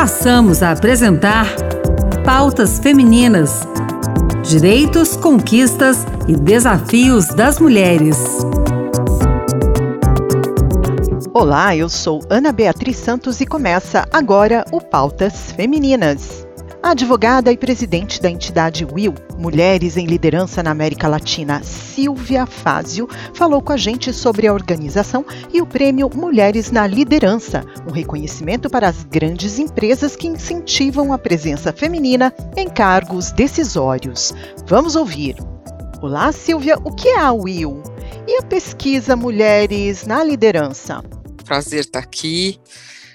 passamos a apresentar Pautas Femininas: Direitos, Conquistas e Desafios das Mulheres. Olá, eu sou Ana Beatriz Santos e começa agora o Pautas Femininas. A advogada e presidente da entidade WIL, Mulheres em Liderança na América Latina, Silvia Fázio, falou com a gente sobre a organização e o prêmio Mulheres na Liderança, um reconhecimento para as grandes empresas que incentivam a presença feminina em cargos decisórios. Vamos ouvir. Olá, Silvia, o que é a WIL? E a pesquisa Mulheres na Liderança? Prazer estar aqui.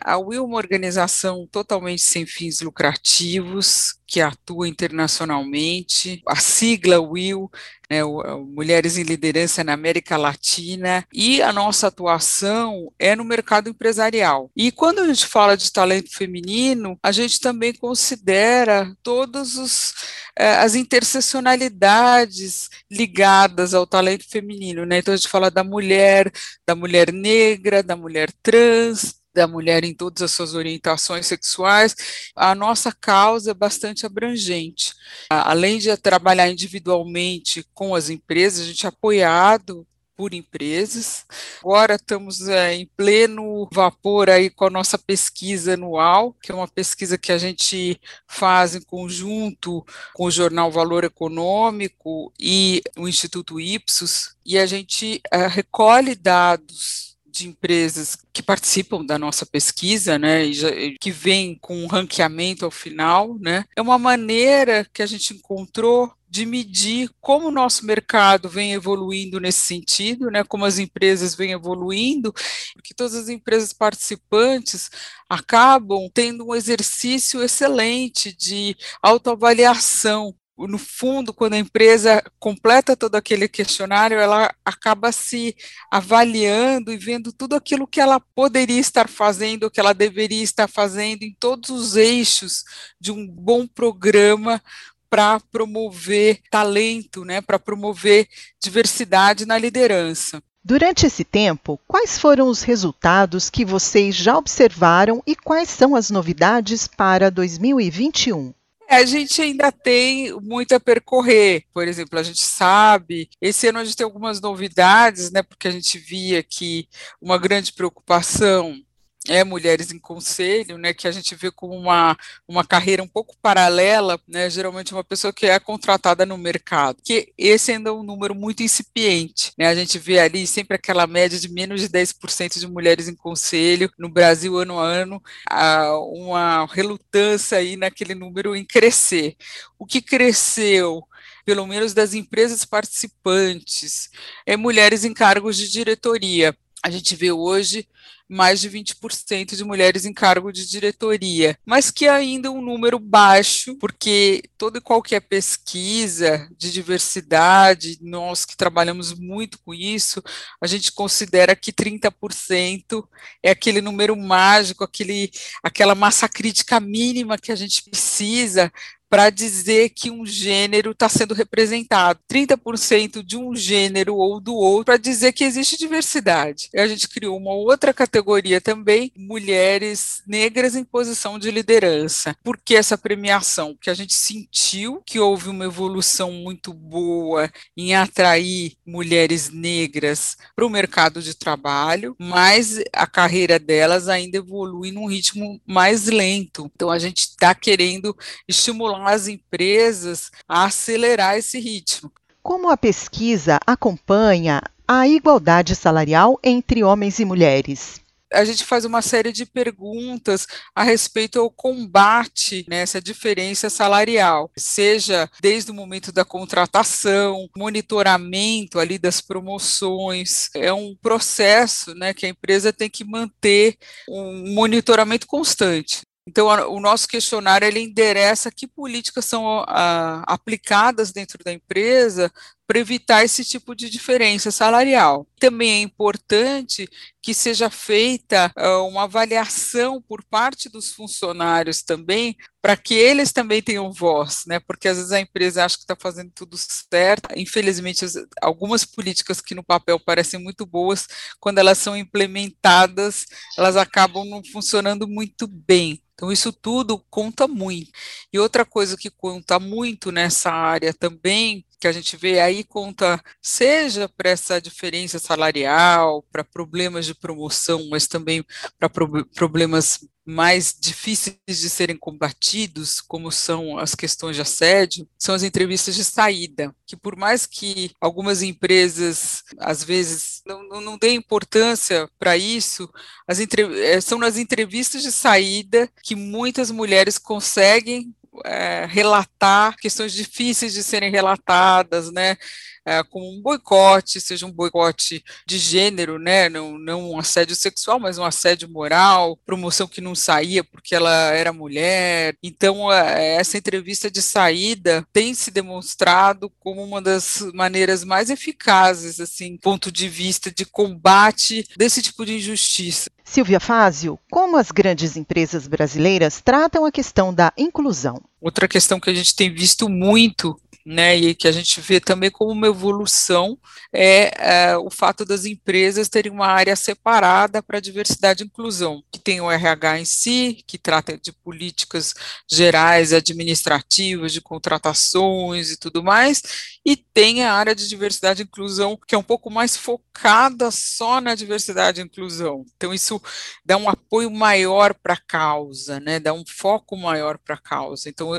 A WIL é uma organização totalmente sem fins lucrativos, que atua internacionalmente. A sigla WIL, né, Mulheres em Liderança na América Latina, e a nossa atuação é no mercado empresarial. E quando a gente fala de talento feminino, a gente também considera todas eh, as interseccionalidades ligadas ao talento feminino. Né? Então a gente fala da mulher, da mulher negra, da mulher trans, da mulher em todas as suas orientações sexuais, a nossa causa é bastante abrangente. Além de trabalhar individualmente com as empresas, a gente é apoiado por empresas. Agora estamos é, em pleno vapor aí com a nossa pesquisa anual, que é uma pesquisa que a gente faz em conjunto com o jornal Valor Econômico e o Instituto Ipsos, e a gente é, recolhe dados de empresas que participam da nossa pesquisa, né, e já, que vem com um ranqueamento ao final, né, é uma maneira que a gente encontrou de medir como o nosso mercado vem evoluindo nesse sentido, né, como as empresas vêm evoluindo, porque todas as empresas participantes acabam tendo um exercício excelente de autoavaliação no fundo, quando a empresa completa todo aquele questionário, ela acaba se avaliando e vendo tudo aquilo que ela poderia estar fazendo, que ela deveria estar fazendo em todos os eixos de um bom programa para promover talento, né, para promover diversidade na liderança. Durante esse tempo, quais foram os resultados que vocês já observaram e quais são as novidades para 2021? É, a gente ainda tem muito a percorrer. Por exemplo, a gente sabe, esse ano a gente tem algumas novidades, né? Porque a gente via que uma grande preocupação é Mulheres em Conselho, né, que a gente vê como uma, uma carreira um pouco paralela, né, geralmente uma pessoa que é contratada no mercado, que esse ainda é um número muito incipiente, né, a gente vê ali sempre aquela média de menos de 10% de mulheres em conselho, no Brasil ano a ano, há uma relutância aí naquele número em crescer. O que cresceu pelo menos das empresas participantes, é mulheres em cargos de diretoria. A gente vê hoje mais de 20% de mulheres em cargo de diretoria, mas que ainda é um número baixo, porque toda e qualquer pesquisa de diversidade, nós que trabalhamos muito com isso, a gente considera que 30% é aquele número mágico, aquele, aquela massa crítica mínima que a gente precisa para dizer que um gênero está sendo representado, 30% de um gênero ou do outro, para dizer que existe diversidade. E a gente criou uma outra categoria também, mulheres negras em posição de liderança. Por que essa premiação? Porque a gente sentiu que houve uma evolução muito boa em atrair mulheres negras para o mercado de trabalho, mas a carreira delas ainda evolui num ritmo mais lento. Então a gente está querendo estimular as empresas a acelerar esse ritmo. Como a pesquisa acompanha a igualdade salarial entre homens e mulheres? a gente faz uma série de perguntas a respeito ao combate nessa diferença salarial, seja desde o momento da contratação, monitoramento ali das promoções, é um processo né, que a empresa tem que manter um monitoramento constante. Então, o nosso questionário ele endereça que políticas são a, aplicadas dentro da empresa para evitar esse tipo de diferença salarial. Também é importante que seja feita uh, uma avaliação por parte dos funcionários também, para que eles também tenham voz, né? Porque às vezes a empresa acha que está fazendo tudo certo. Infelizmente, as, algumas políticas que no papel parecem muito boas, quando elas são implementadas, elas acabam não funcionando muito bem. Então, isso tudo conta muito. E outra coisa que conta muito nessa área também, que a gente vê aí, conta, seja para essa diferença salarial, para problemas de promoção, mas também para pro problemas mais difíceis de serem combatidos, como são as questões de assédio, são as entrevistas de saída, que por mais que algumas empresas, às vezes, não, não, não deem importância para isso, eh, são nas entrevistas de saída que muitas mulheres conseguem é, relatar questões difíceis de serem relatadas, né? É, como um boicote, seja um boicote de gênero, né, não, não um assédio sexual, mas um assédio moral, promoção que não saía porque ela era mulher. Então, é, essa entrevista de saída tem se demonstrado como uma das maneiras mais eficazes, assim, ponto de vista de combate desse tipo de injustiça. Silvia Fázio, como as grandes empresas brasileiras tratam a questão da inclusão? Outra questão que a gente tem visto muito né, e que a gente vê também como uma evolução é, é o fato das empresas terem uma área separada para diversidade e inclusão, que tem o RH em si, que trata de políticas gerais, administrativas, de contratações e tudo mais, e tem a área de diversidade e inclusão, que é um pouco mais focada só na diversidade e inclusão. Então, isso dá um apoio maior para a causa, né, dá um foco maior para a causa. Então,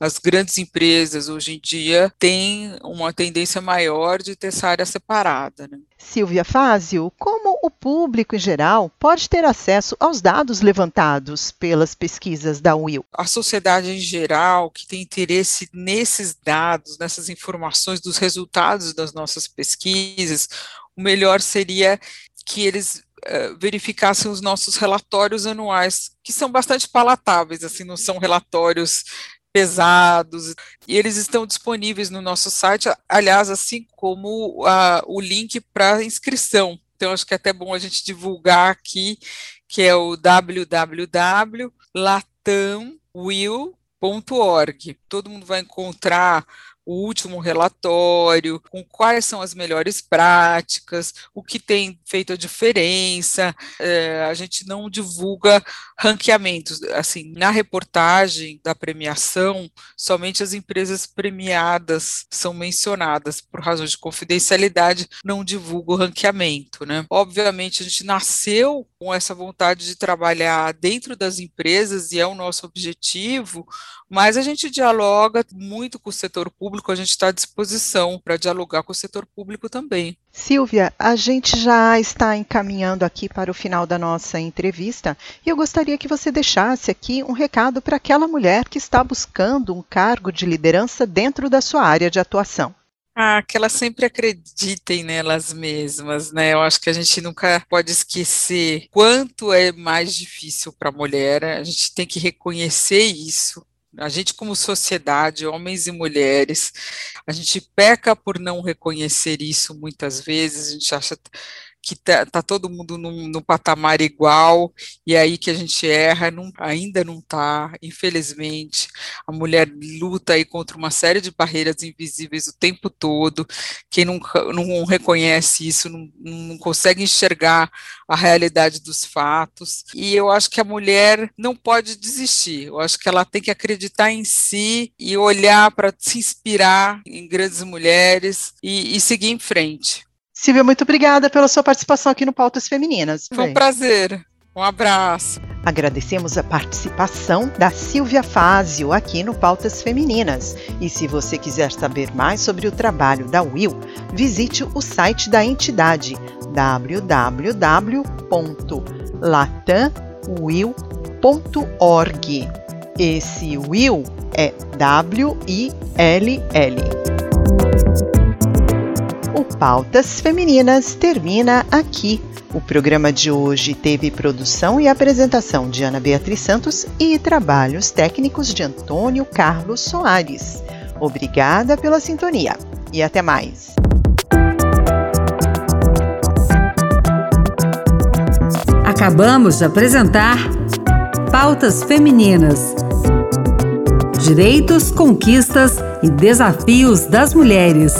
as grandes empresas hoje em dia têm uma tendência maior de ter essa área separada. Né? Silvia Fázio, como o público em geral pode ter acesso aos dados levantados pelas pesquisas da UIL? A sociedade em geral que tem interesse nesses dados, nessas informações dos resultados das nossas pesquisas, o melhor seria que eles uh, verificassem os nossos relatórios anuais, que são bastante palatáveis, assim, não são relatórios pesados, e eles estão disponíveis no nosso site, aliás, assim como a, o link para inscrição. Então, acho que é até bom a gente divulgar aqui, que é o www.latamwill.org. Todo mundo vai encontrar o último relatório, com quais são as melhores práticas, o que tem feito a diferença. É, a gente não divulga ranqueamentos. Assim, na reportagem da premiação, somente as empresas premiadas são mencionadas por razões de confidencialidade, não divulga o ranqueamento, né? Obviamente, a gente nasceu com essa vontade de trabalhar dentro das empresas e é o nosso objetivo, mas a gente dialoga muito com o setor público, a gente está à disposição para dialogar com o setor público também. Silvia, a gente já está encaminhando aqui para o final da nossa entrevista e eu gostaria que você deixasse aqui um recado para aquela mulher que está buscando um cargo de liderança dentro da sua área de atuação. Ah, que elas sempre acreditem nelas mesmas, né? Eu acho que a gente nunca pode esquecer quanto é mais difícil para a mulher, a gente tem que reconhecer isso. A gente, como sociedade, homens e mulheres, a gente peca por não reconhecer isso muitas vezes, a gente acha que tá, tá todo mundo num, num, patamar igual, e aí que a gente erra, não, ainda não está, infelizmente. A mulher luta aí contra uma série de barreiras invisíveis o tempo todo. Quem não, não reconhece isso, não, não consegue enxergar a realidade dos fatos. E eu acho que a mulher não pode desistir. Eu acho que ela tem que acreditar em si e olhar para se inspirar em grandes mulheres e, e seguir em frente. Silvia, muito obrigada pela sua participação aqui no Pautas Femininas. Foi um prazer. Um abraço. Agradecemos a participação da Silvia Fázio aqui no Pautas Femininas. E se você quiser saber mais sobre o trabalho da Will, visite o site da entidade www.latamwill.org. Esse Will é W-I-L-L. Pautas Femininas termina aqui. O programa de hoje teve produção e apresentação de Ana Beatriz Santos e trabalhos técnicos de Antônio Carlos Soares. Obrigada pela sintonia e até mais. Acabamos de apresentar Pautas Femininas. Direitos, conquistas e desafios das mulheres.